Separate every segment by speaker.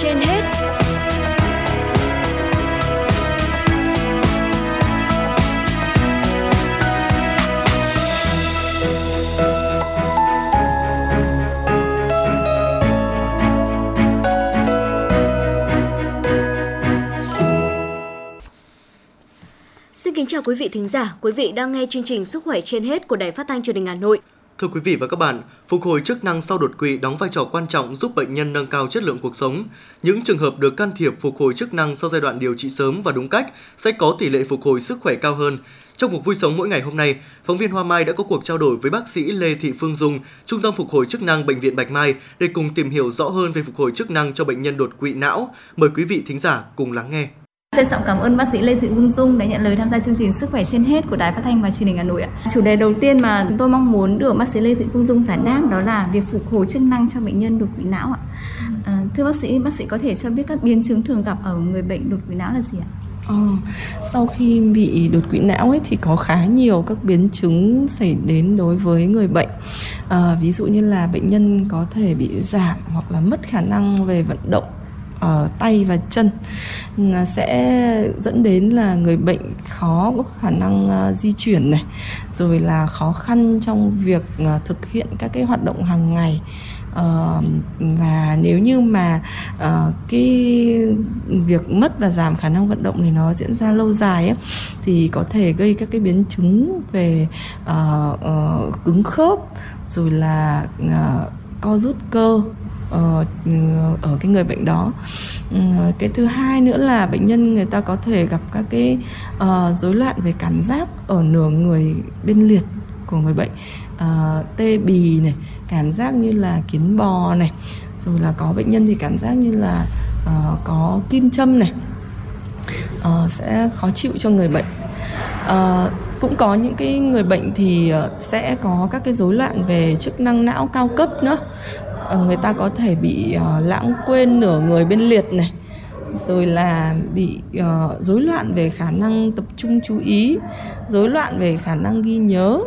Speaker 1: trên hết Xin kính chào quý vị thính giả, quý vị đang nghe chương trình Sức khỏe trên hết của Đài Phát thanh Truyền hình Hà Nội.
Speaker 2: Thưa quý vị và các bạn, phục hồi chức năng sau đột quỵ đóng vai trò quan trọng giúp bệnh nhân nâng cao chất lượng cuộc sống. Những trường hợp được can thiệp phục hồi chức năng sau giai đoạn điều trị sớm và đúng cách sẽ có tỷ lệ phục hồi sức khỏe cao hơn. Trong một vui sống mỗi ngày hôm nay, phóng viên Hoa Mai đã có cuộc trao đổi với bác sĩ Lê Thị Phương Dung, Trung tâm phục hồi chức năng bệnh viện Bạch Mai để cùng tìm hiểu rõ hơn về phục hồi chức năng cho bệnh nhân đột quỵ não. Mời quý vị thính giả cùng lắng nghe.
Speaker 3: Trân trọng cảm ơn bác sĩ Lê Thị Vương Dung đã nhận lời tham gia chương trình Sức khỏe trên hết của Đài Phát thanh và Truyền hình Hà Nội ạ. Chủ đề đầu tiên mà chúng tôi mong muốn được bác sĩ Lê Thị Vương Dung giải đáp đó là việc phục hồi chức năng cho bệnh nhân đột quỵ não ạ. À, thưa bác sĩ, bác sĩ có thể cho biết các biến chứng thường gặp ở người bệnh đột quỵ não là gì ạ?
Speaker 4: Ờ, sau khi bị đột quỵ não ấy thì có khá nhiều các biến chứng xảy đến đối với người bệnh à, ví dụ như là bệnh nhân có thể bị giảm hoặc là mất khả năng về vận động ở tay và chân. Ừ, sẽ dẫn đến là người bệnh khó có khả năng ờ, di chuyển này rồi là khó khăn trong việc ờ, thực hiện các cái hoạt động hàng ngày. Uh, và nếu như mà uh, cái việc mất và giảm khả năng vận động thì nó diễn ra lâu dài ấy, thì có thể gây các cái biến chứng về uh, uh, cứng khớp rồi là uh, co rút cơ Ờ, ừ, ở cái người bệnh đó. Ừ, cái thứ hai nữa là bệnh nhân người ta có thể gặp các cái uh, rối loạn về cảm giác ở nửa người bên liệt của người bệnh. Uh, tê bì này cảm giác như là kiến bò này rồi là có bệnh nhân thì cảm giác như là uh, có kim châm này uh, sẽ khó chịu cho người bệnh. Uh, cũng có những cái người bệnh thì sẽ có các cái rối loạn về chức năng não cao cấp nữa. Ờ, người ta có thể bị ờ, lãng quên nửa người bên liệt này rồi là bị uh, rối loạn về khả năng tập trung chú ý rối loạn về khả năng ghi nhớ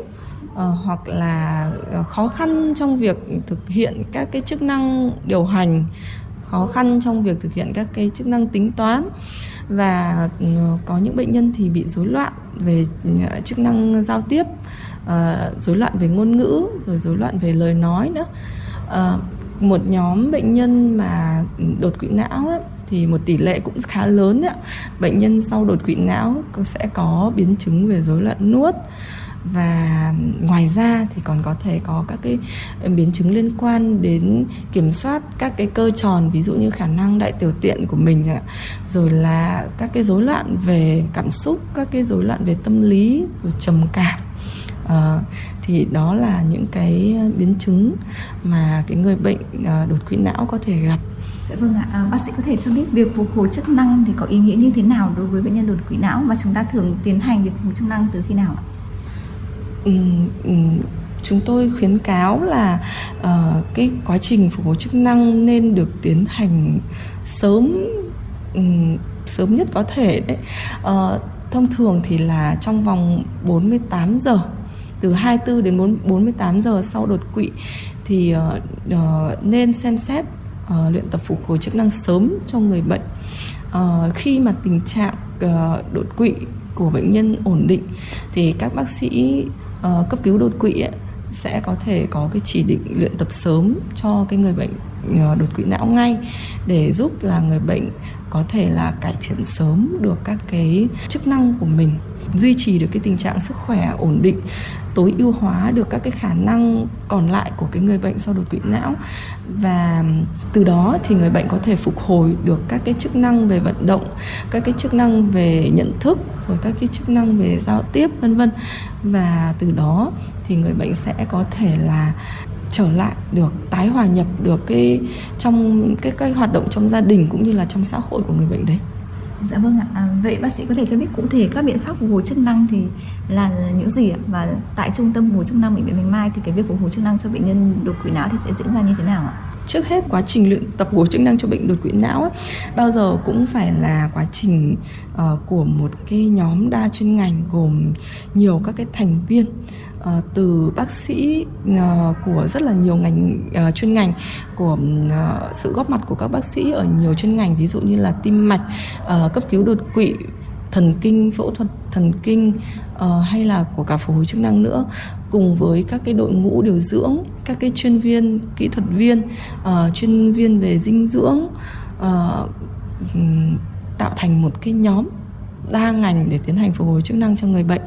Speaker 4: uh, hoặc là khó khăn trong việc thực hiện các cái chức năng điều hành khó khăn trong việc thực hiện các cái chức năng tính toán. Và uh, có những bệnh nhân thì bị rối loạn về uh, chức năng giao tiếp rối uh, loạn về ngôn ngữ rồi rối loạn về lời nói nữa uh, một nhóm bệnh nhân mà đột quỵ não ấy, thì một tỷ lệ cũng khá lớn ấy. bệnh nhân sau đột quỵ não sẽ có biến chứng về rối loạn nuốt và ngoài ra thì còn có thể có các cái ờ, biến chứng liên quan đến kiểm soát các cái cơ tròn ví dụ như khả năng đại tiểu tiện của mình rồi là các cái rối loạn về cảm xúc các cái rối loạn về tâm lý rồi trầm cảm. À, thì đó là những cái ờ, biến chứng mà cái người bệnh đột quỵ não có thể gặp.
Speaker 3: Dạ vâng ạ, à, bác sĩ có thể cho biết việc phục hồi chức năng thì có ý nghĩa như thế nào đối với bệnh nhân đột quỵ não và chúng ta thường tiến hành việc phục hồi chức năng từ khi nào ạ?
Speaker 4: Ừ, ừ, chúng tôi khuyến cáo là uh, cái quá trình phục hồi chức năng nên được tiến hành sớm um, sớm nhất có thể đấy. Uh, thông thường thì là trong vòng 48 giờ từ 24 đến 4, 48 giờ sau đột quỵ thì uh, uh, nên xem xét uh, luyện tập phục hồi chức năng sớm cho người bệnh uh, khi mà tình trạng uh, đột quỵ của bệnh nhân ổn định thì các bác sĩ uh, cấp cứu đột quỵ ấy, sẽ có thể có cái chỉ định luyện tập sớm cho cái người bệnh Ờ, đột quỵ não ngay để giúp là người bệnh có thể là cải thiện sớm được các cái chức năng của mình, duy trì được cái tình trạng sức khỏe ổn định, tối ưu hóa được các cái khả năng còn lại của cái người bệnh sau đột quỵ não. Và từ đó thì người bệnh có thể phục hồi được các cái chức năng về vận động, các cái chức năng về nhận thức, rồi các cái chức năng về giao tiếp, vân vân. Và từ đó thì người bệnh sẽ có thể là trở lại được tái hòa nhập được cái trong cái cái hoạt động trong gia đình cũng như là trong xã hội của người bệnh đấy.
Speaker 3: Dạ vâng ạ. À, vậy bác sĩ có thể cho biết cụ thể các biện pháp phục hồi chức năng thì là những gì ạ? Và tại trung tâm phục hồi chức năng bệnh viện Bạch Mai thì cái việc phục hồi chức năng cho bệnh nhân đột quỵ não thì sẽ diễn ra như thế nào ạ?
Speaker 4: trước hết quá trình luyện tập phục hồi chức năng cho bệnh đột quỵ não ấy, bao giờ cũng phải là quá trình uh, của một cái nhóm đa chuyên ngành gồm nhiều các cái thành viên uh, từ bác sĩ uh, của rất là nhiều ngành uh, chuyên ngành của uh, sự góp mặt của các bác sĩ ở nhiều chuyên ngành ví dụ như là tim mạch uh, cấp cứu đột quỵ thần kinh phẫu thuật thần kinh uh, hay là của cả phục hồi chức năng nữa cùng với các cái đội ngũ điều dưỡng các cái chuyên viên kỹ thuật viên uh, chuyên viên về dinh dưỡng uh, tạo thành một cái nhóm đa ngành để tiến hành phục hồi chức năng cho người bệnh.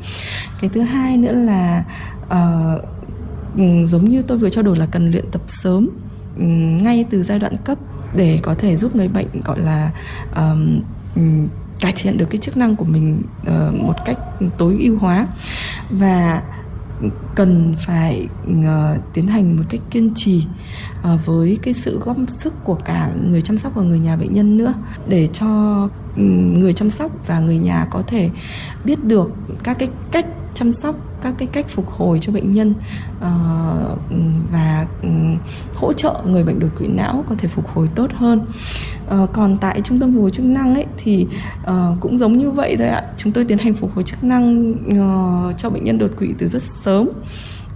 Speaker 4: Cái thứ hai nữa là uh, giống như tôi vừa trao đổi là cần luyện tập sớm um, ngay từ giai đoạn cấp để có thể giúp người bệnh gọi là um, cải thiện được cái chức năng của mình uh, một cách tối ưu hóa. Và cần phải uh, tiến hành một cách kiên trì uh, với cái sự góp sức của cả người chăm sóc và người nhà bệnh nhân nữa để cho Ừ, người chăm sóc và người nhà có thể biết được các cái cách chăm sóc các cái cách phục hồi cho bệnh nhân uh, và um, hỗ trợ người bệnh đột quỵ não có thể phục hồi tốt hơn. Uh, còn tại trung tâm phục hồi chức năng ấy thì uh, cũng giống như vậy thôi ạ. Chúng tôi tiến hành phục hồi chức năng uh, cho bệnh nhân đột quỵ từ rất sớm.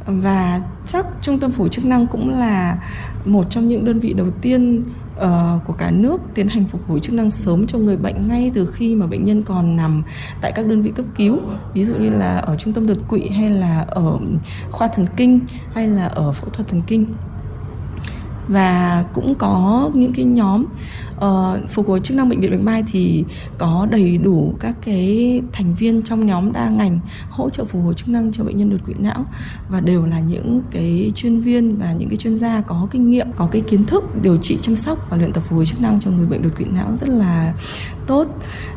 Speaker 4: Và chắc trung tâm phục hồi chức năng cũng là một trong những đơn vị đầu tiên uh, của cả nước tiến hành phục hồi chức năng sớm cho người bệnh ngay từ khi mà bệnh nhân còn nằm tại các đơn vị cấp cứu. Ví dụ như là ở trung tâm đột quỵ hay là ở khoa thần kinh hay là ở phẫu thuật thần kinh và cũng có những cái nhóm uh, phục hồi chức năng bệnh viện bạch mai thì có đầy đủ các cái thành viên trong nhóm đa ngành hỗ trợ phục hồi chức năng cho bệnh nhân đột quỵ não. Và đều là những cái chuyên viên và những cái chuyên gia có kinh nghiệm có cái kiến thức điều trị chăm sóc và luyện tập phục hồi chức năng cho người bệnh đột quỵ não rất là tốt.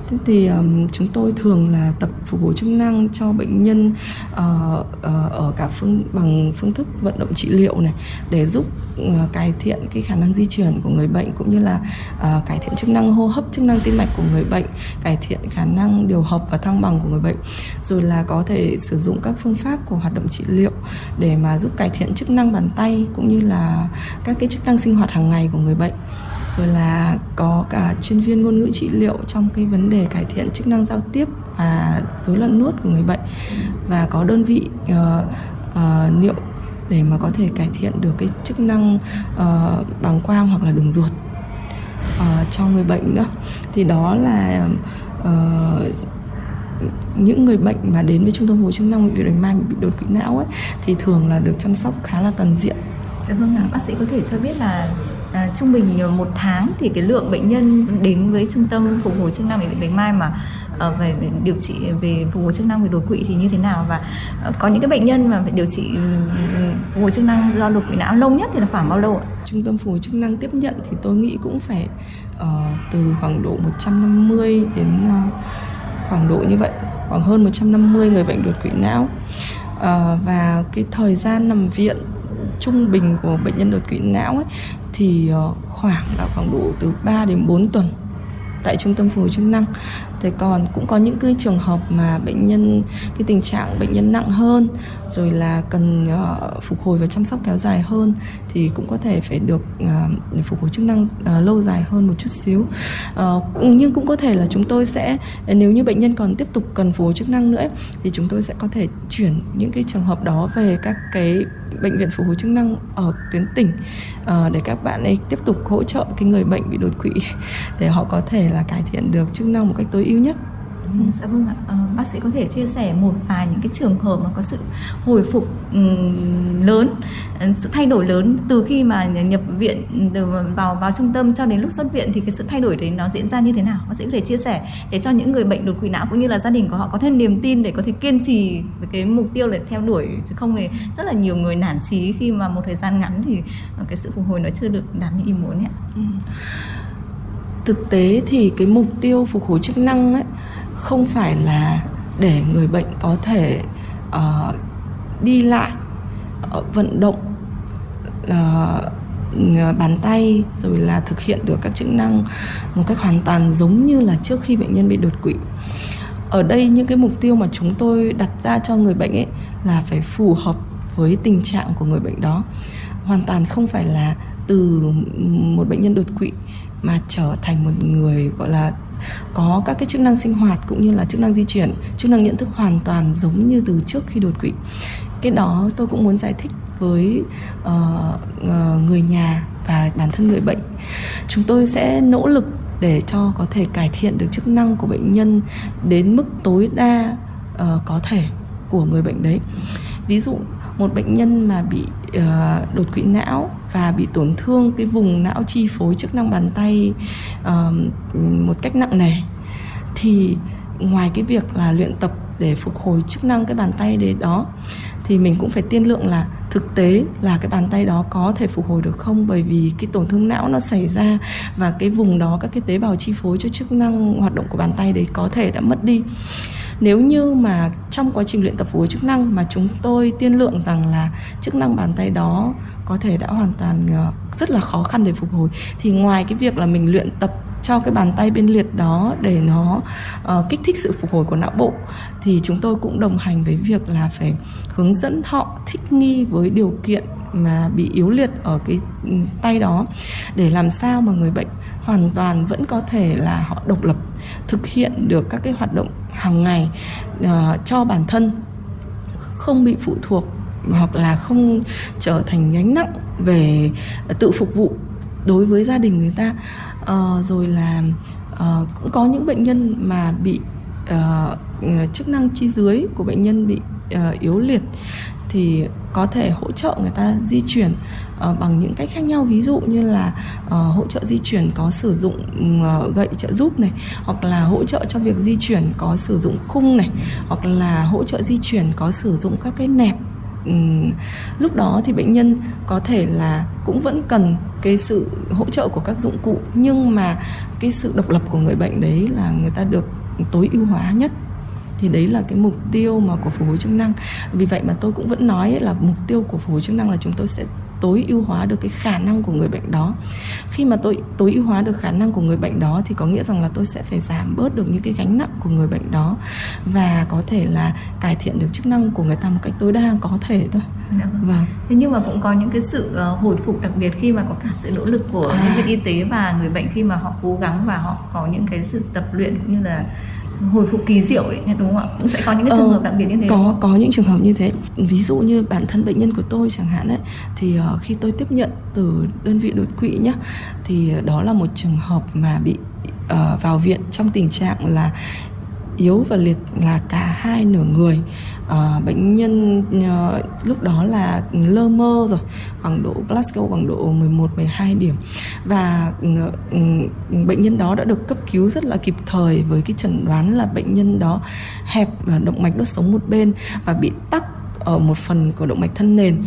Speaker 4: Thế thì um, chúng tôi thường là tập phục hồi chức năng cho bệnh nhân uh, uh, ở cả phương bằng phương thức vận động trị liệu này để giúp uh, cải thiện cái khả năng di chuyển của người bệnh cũng như là uh, cải thiện chức năng hô hấp chức năng tim mạch của người bệnh cải thiện khả năng điều hợp và thăng bằng của người bệnh rồi là có thể sử dụng các phương pháp của hoạt động trị liệu để mà giúp cải thiện chức năng bàn tay cũng như là các cái chức năng sinh hoạt hàng ngày của người bệnh rồi là có cả chuyên viên ngôn ngữ trị liệu trong cái vấn đề cải thiện chức năng giao tiếp và rối loạn nuốt của người bệnh và có đơn vị ờ, ờ, uh, uh, niệu để mà có thể cải thiện được cái chức năng uh, bàng quang hoặc là đường ruột uh, cho người bệnh nữa thì đó là uh, những người bệnh mà đến với trung tâm hồi chức năng bệnh viện Bạch Mai bị đột quỵ não ấy thì thường là được chăm sóc khá là toàn diện.
Speaker 3: Dạ vâng ạ, bác sĩ có thể cho biết là trung bình một tháng thì cái lượng bệnh nhân đến với trung tâm phục hồi chức năng bệnh viện Bạch Mai mà ờ, về điều trị về phục hồi chức năng về đột quỵ thì như thế nào và ờ, có những cái bệnh nhân mà phải điều trị ừ, phục hồi chức năng do đột quỵ não lâu nhất thì là khoảng bao lâu ạ?
Speaker 4: Trung tâm phục hồi chức năng tiếp nhận thì tôi nghĩ cũng phải uh, từ khoảng độ 150 đến uh, khoảng độ như vậy khoảng hơn 150 người bệnh đột quỵ não uh, và cái thời gian nằm viện trung bình của bệnh nhân đột quỵ não ấy, thì ờ, khoảng là khoảng độ từ 3 đến 4 tuần tại trung tâm phục hồi chức năng. Thế còn cũng có những cái trường hợp mà bệnh nhân cái tình trạng bệnh nhân nặng hơn rồi là cần uh, phục hồi và chăm sóc kéo dài hơn thì cũng có thể phải được uh, phục hồi chức năng uh, lâu dài hơn một chút xíu. Uh, nhưng cũng có thể là chúng tôi sẽ nếu như bệnh nhân còn tiếp tục cần phục hồi chức năng nữa thì chúng tôi sẽ có thể chuyển những cái trường hợp đó về các cái bệnh viện phục hồi chức năng ở tuyến tỉnh uh, để các bạn ấy tiếp tục hỗ trợ cái người bệnh bị đột quỵ để họ có thể là cải thiện được chức năng một cách tối ưu nhất
Speaker 3: ừ, dạ vâng ạ. À, bác sĩ có thể chia sẻ một vài những cái trường hợp mà có sự hồi phục um, lớn, ừ, sự thay đổi lớn từ khi mà nhập viện từ vào vào trung tâm cho đến lúc xuất viện thì cái sự thay đổi đấy nó diễn ra như thế nào? Bác sĩ có thể chia sẻ để cho những người bệnh đột quỵ não cũng như là gia đình của họ có thêm niềm tin để có thể kiên trì với cái mục tiêu để theo đuổi chứ không thì rất là nhiều người nản chí khi mà một thời gian ngắn thì ờ, cái sự phục hồi nó chưa được đạt như ý muốn ạ. Ừ.
Speaker 4: Thực tế thì cái mục tiêu phục hồi chức năng ấy không phải là để người bệnh có thể uh, đi lại Ờ, vận động uh, bàn tay rồi là thực hiện được các chức năng một cách hoàn toàn giống như là trước khi bệnh nhân bị đột quỵ. Ở đây những cái mục tiêu mà chúng tôi đặt ra cho người bệnh ấy là phải phù hợp với tình trạng của người bệnh đó. Hoàn toàn không phải là từ một bệnh nhân đột quỵ mà trở thành một người gọi là có các cái chức năng sinh hoạt cũng như là chức năng di chuyển chức năng nhận thức hoàn toàn giống như từ trước khi đột quỵ cái đó tôi cũng muốn giải thích với uh, uh, người nhà và bản thân người bệnh. Chúng tôi sẽ nỗ lực để cho có thể cải thiện được chức năng của bệnh nhân đến mức tối đa uh, có thể của người bệnh đấy. Ví dụ một bệnh nhân mà bị uh, đột quỵ não và bị tổn thương cái vùng não chi phối chức năng bàn tay uh, một cách nặng nề thì ngoài cái việc là luyện tập để phục hồi chức năng cái bàn tay đấy đó thì mình cũng phải tiên lượng là thực tế là cái bàn tay đó có thể phục hồi được không? Bởi vì cái tổn thương não nó xảy ra và cái vùng đó, các cái tế bào chi phối cho chức năng hoạt động của bàn tay đấy có thể đã mất đi. Nếu như mà trong quá trình luyện tập phục hồi chức năng mà chúng tôi tiên lượng rằng là chức năng bàn tay đó có thể đã hoàn toàn ờ, rất là khó khăn để phục hồi, thì ngoài cái việc là mình luyện tập cho cái bàn tay bên liệt đó để nó uh, kích thích sự phục hồi của não bộ. Thì chúng tôi cũng đồng hành với việc là phải hướng dẫn họ thích nghi với điều kiện mà bị yếu liệt ở cái ừ, tay đó để làm sao mà người bệnh hoàn toàn vẫn có thể là họ độc lập thực hiện được các cái hoạt động hàng ngày uh, cho bản thân không bị phụ thuộc hoặc là không trở thành gánh nặng về tự phục vụ đối với gia đình người ta uh, rồi là uh, cũng có những bệnh nhân mà bị uh, chức năng chi dưới của bệnh nhân bị uh, yếu liệt thì có thể hỗ trợ người ta di chuyển uh, bằng những cách khác nhau. Ví dụ như là uh, hỗ trợ di chuyển có sử dụng uh, gậy trợ giúp này hoặc là hỗ trợ cho việc di chuyển có sử dụng khung này hoặc là hỗ trợ di chuyển có sử dụng các cái nẹp um, lúc đó thì bệnh nhân có thể là cũng vẫn cần cái sự hỗ trợ của các dụng cụ nhưng mà cái sự độc lập của người bệnh đấy là người ta được tối ưu hóa nhất. Thì đấy là cái mục tiêu mà của phục hồi chức năng. Vì vậy mà tôi cũng vẫn nói là mục tiêu của phục hồi chức năng là chúng tôi sẽ tối ưu hóa được cái khả năng của người bệnh đó khi mà tôi tối ưu hóa được khả năng của người bệnh đó thì có nghĩa rằng là tôi sẽ phải giảm bớt được những cái gánh nặng của người bệnh đó và có thể là cải thiện được chức năng của người ta một cách tối đa có thể thôi
Speaker 3: Dạ vâng. vâng. Thế nhưng mà cũng có những cái sự uh, hồi phục đặc biệt khi mà có cả sự nỗ lực của à. nhân viên y tế và người bệnh khi mà họ cố gắng và họ có những cái sự tập luyện cũng như là hồi phục kỳ diệu ấy đúng không ạ? Cũng sẽ có những cái trường ờ, hợp đặc biệt như thế.
Speaker 4: có có những trường hợp như thế. Ví dụ như bản thân bệnh nhân của tôi chẳng hạn ấy thì uh, khi tôi tiếp nhận từ đơn vị đột quỵ nhá thì đó là một trường hợp mà bị uh, vào viện trong tình trạng là yếu và liệt là cả hai nửa người. À, bệnh nhân à, lúc đó là lơ mơ rồi khoảng độ Glasgow khoảng độ 11 12 điểm. Và ừ, ừ, bệnh nhân đó đã được cấp cứu rất là kịp thời với cái chẩn đoán là bệnh nhân đó hẹp ờ, động mạch đốt sống một bên và bị tắc ở một phần của động mạch thân nền.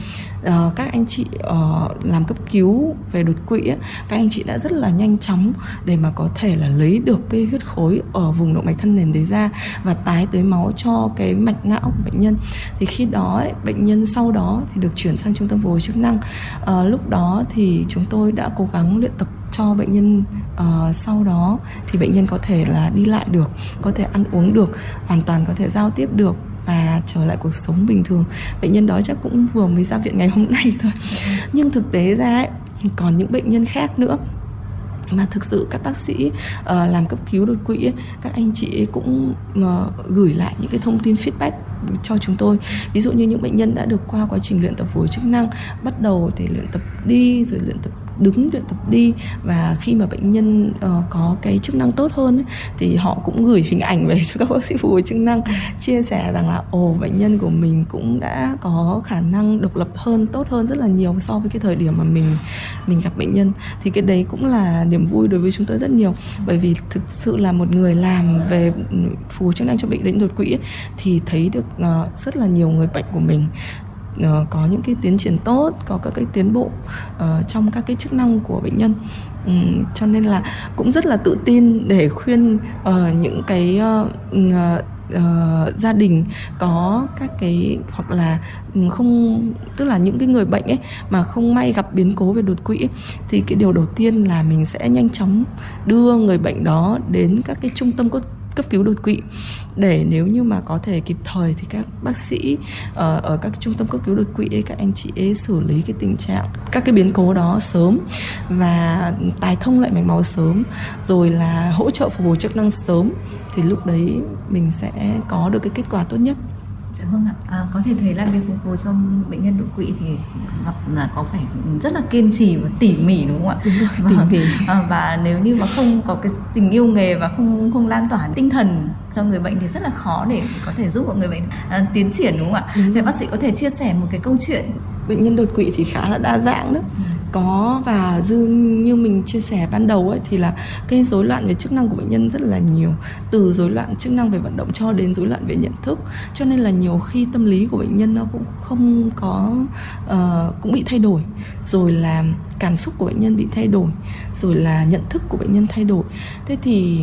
Speaker 4: Uh, các anh chị uh, làm cấp cứu về đột quỵ ấy, các anh chị đã rất là nhanh chóng để mà có thể là lấy được cái huyết khối ở vùng động mạch thân nền đấy ra và tái tới máu cho cái mạch não của bệnh nhân. Thì khi đó ấy, bệnh nhân sau đó thì được chuyển sang trung tâm phục hồi chức năng. Uh, lúc đó thì chúng tôi đã cố gắng luyện tập cho bệnh nhân uh, sau đó thì bệnh nhân có thể là đi lại được có thể ăn uống được hoàn toàn có thể giao tiếp được và trở lại cuộc sống bình thường. Bệnh nhân đó chắc cũng vừa mới ra viện ngày hôm nay thôi. Nhưng thực tế ra ấy, còn những bệnh nhân khác nữa mà thực sự các bác sĩ uh, làm cấp cứu đột quỵ ấy, các anh chị ấy cũng uh, gửi lại những cái thông tin feedback cho chúng tôi. Ví dụ như những bệnh nhân đã được qua quá trình luyện tập phối chức năng bắt đầu thì luyện tập đi rồi luyện tập đứng luyện tập đi và khi mà bệnh nhân uh, có cái chức năng tốt hơn ấy, thì họ cũng gửi hình ảnh về cho các bác sĩ phục hồi chức năng chia sẻ rằng là ồ bệnh nhân của mình cũng đã có khả năng độc lập hơn tốt hơn rất là nhiều so với cái thời điểm mà mình mình gặp bệnh nhân. Thì cái đấy cũng là niềm vui đối với chúng tôi rất nhiều. Bởi vì thực sự là một người làm về phục hồi chức năng cho bệnh đến đột quỵ ấy, thì thấy được uh, rất là nhiều người bệnh của mình uh, có những cái tiến triển tốt có các cái tiến bộ uh, trong các cái chức năng của bệnh nhân. Um, cho nên là cũng rất là tự tin để khuyên uh, những cái uh, uh, gia đình có các cái hoặc là không tức là những cái người bệnh ấy mà không may gặp biến cố về đột quỵ ấy, thì cái điều đầu tiên là mình sẽ nhanh chóng đưa người bệnh đó đến các cái trung tâm cấp cấp cứu đột quỵ. Để nếu như mà có thể kịp thời thì các bác sĩ ở, ở các trung tâm cấp cứu đột quỵ ấy, các anh chị ấy xử lý cái tình trạng các cái biến cố đó sớm và tái thông lại mạch máu sớm rồi là hỗ trợ phục hồi chức năng sớm thì lúc đấy mình sẽ có được cái kết quả tốt nhất.
Speaker 3: Dạ vâng ạ. À, có thể thấy là việc phục hồi cho bệnh nhân đột quỵ thì gặp là có phải rất là kiên trì và tỉ mỉ đúng không ạ?
Speaker 4: Đúng rồi, tỉ
Speaker 3: vâng.
Speaker 4: mỉ.
Speaker 3: À, và nếu như mà không có cái tình yêu nghề và không không lan tỏa tinh thần cho người bệnh thì rất là khó để có thể giúp một người bệnh à, tiến triển đúng không ạ? Vậy bác sĩ có thể chia sẻ một cái câu chuyện
Speaker 4: bệnh nhân đột quỵ thì khá là đa dạng đó có và dư như mình chia sẻ ban đầu ấy thì là cái rối loạn về chức năng của bệnh nhân rất là nhiều. Từ rối loạn chức năng về vận động cho đến rối loạn về nhận thức. Cho nên là nhiều khi tâm lý của bệnh nhân nó cũng không có uh, cũng bị thay đổi. Rồi là cảm xúc của bệnh nhân bị thay đổi. Rồi là nhận thức của bệnh nhân thay đổi. Thế thì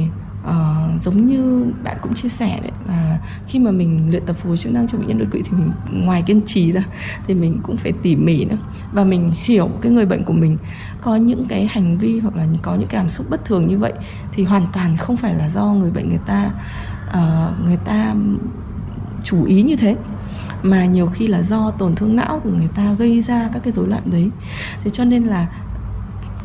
Speaker 4: uh, giống như bạn cũng chia sẻ đấy là khi mà mình luyện tập phục hồi chức năng cho bệnh nhân đột quỵ thì mình ngoài kiên trì ra thì mình cũng phải tỉ mỉ nữa. Và mình hiểu cái người bệnh của mình có những cái hành vi hoặc là có những cảm xúc bất thường như vậy thì hoàn toàn không phải là do người bệnh người ta uh, người ta chú ý như thế mà nhiều khi là do tổn thương não của người ta gây ra các cái rối loạn đấy. Thế cho nên là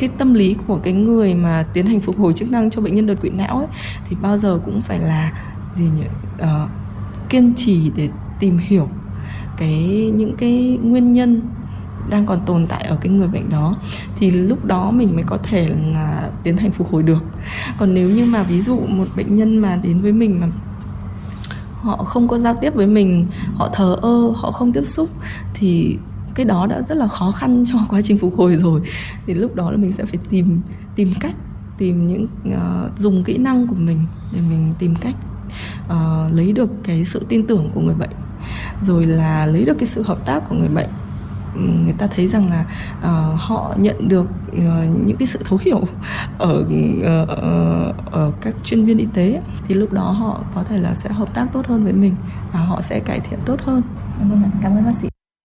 Speaker 4: cái tâm lý của cái người mà tiến hành phục hồi chức năng cho bệnh nhân đột quỵ não ấy, thì bao giờ cũng phải là gì nhỉ? Uh, kiên trì để tìm hiểu cái những cái nguyên nhân đang còn tồn tại ở cái người bệnh đó. Thì lúc đó mình mới có thể là tiến hành phục hồi được. Còn nếu như mà ví dụ một bệnh nhân mà đến với mình mà họ không có giao tiếp với mình họ thờ ơ họ không tiếp xúc thì cái đó đã rất là khó khăn cho quá trình phục hồi rồi thì lúc đó là mình sẽ phải tìm tìm cách tìm những uh, dùng kỹ năng của mình để mình tìm cách uh, lấy được cái sự tin tưởng của người bệnh rồi là lấy được cái sự hợp tác của người bệnh ừ, người ta thấy rằng là uh, họ nhận được uh, những cái sự thấu hiểu ở uh, ở các chuyên viên y tế thì lúc đó họ có thể là sẽ hợp tác tốt hơn với mình và họ sẽ cải thiện tốt hơn.
Speaker 3: Cảm ơn bác sĩ.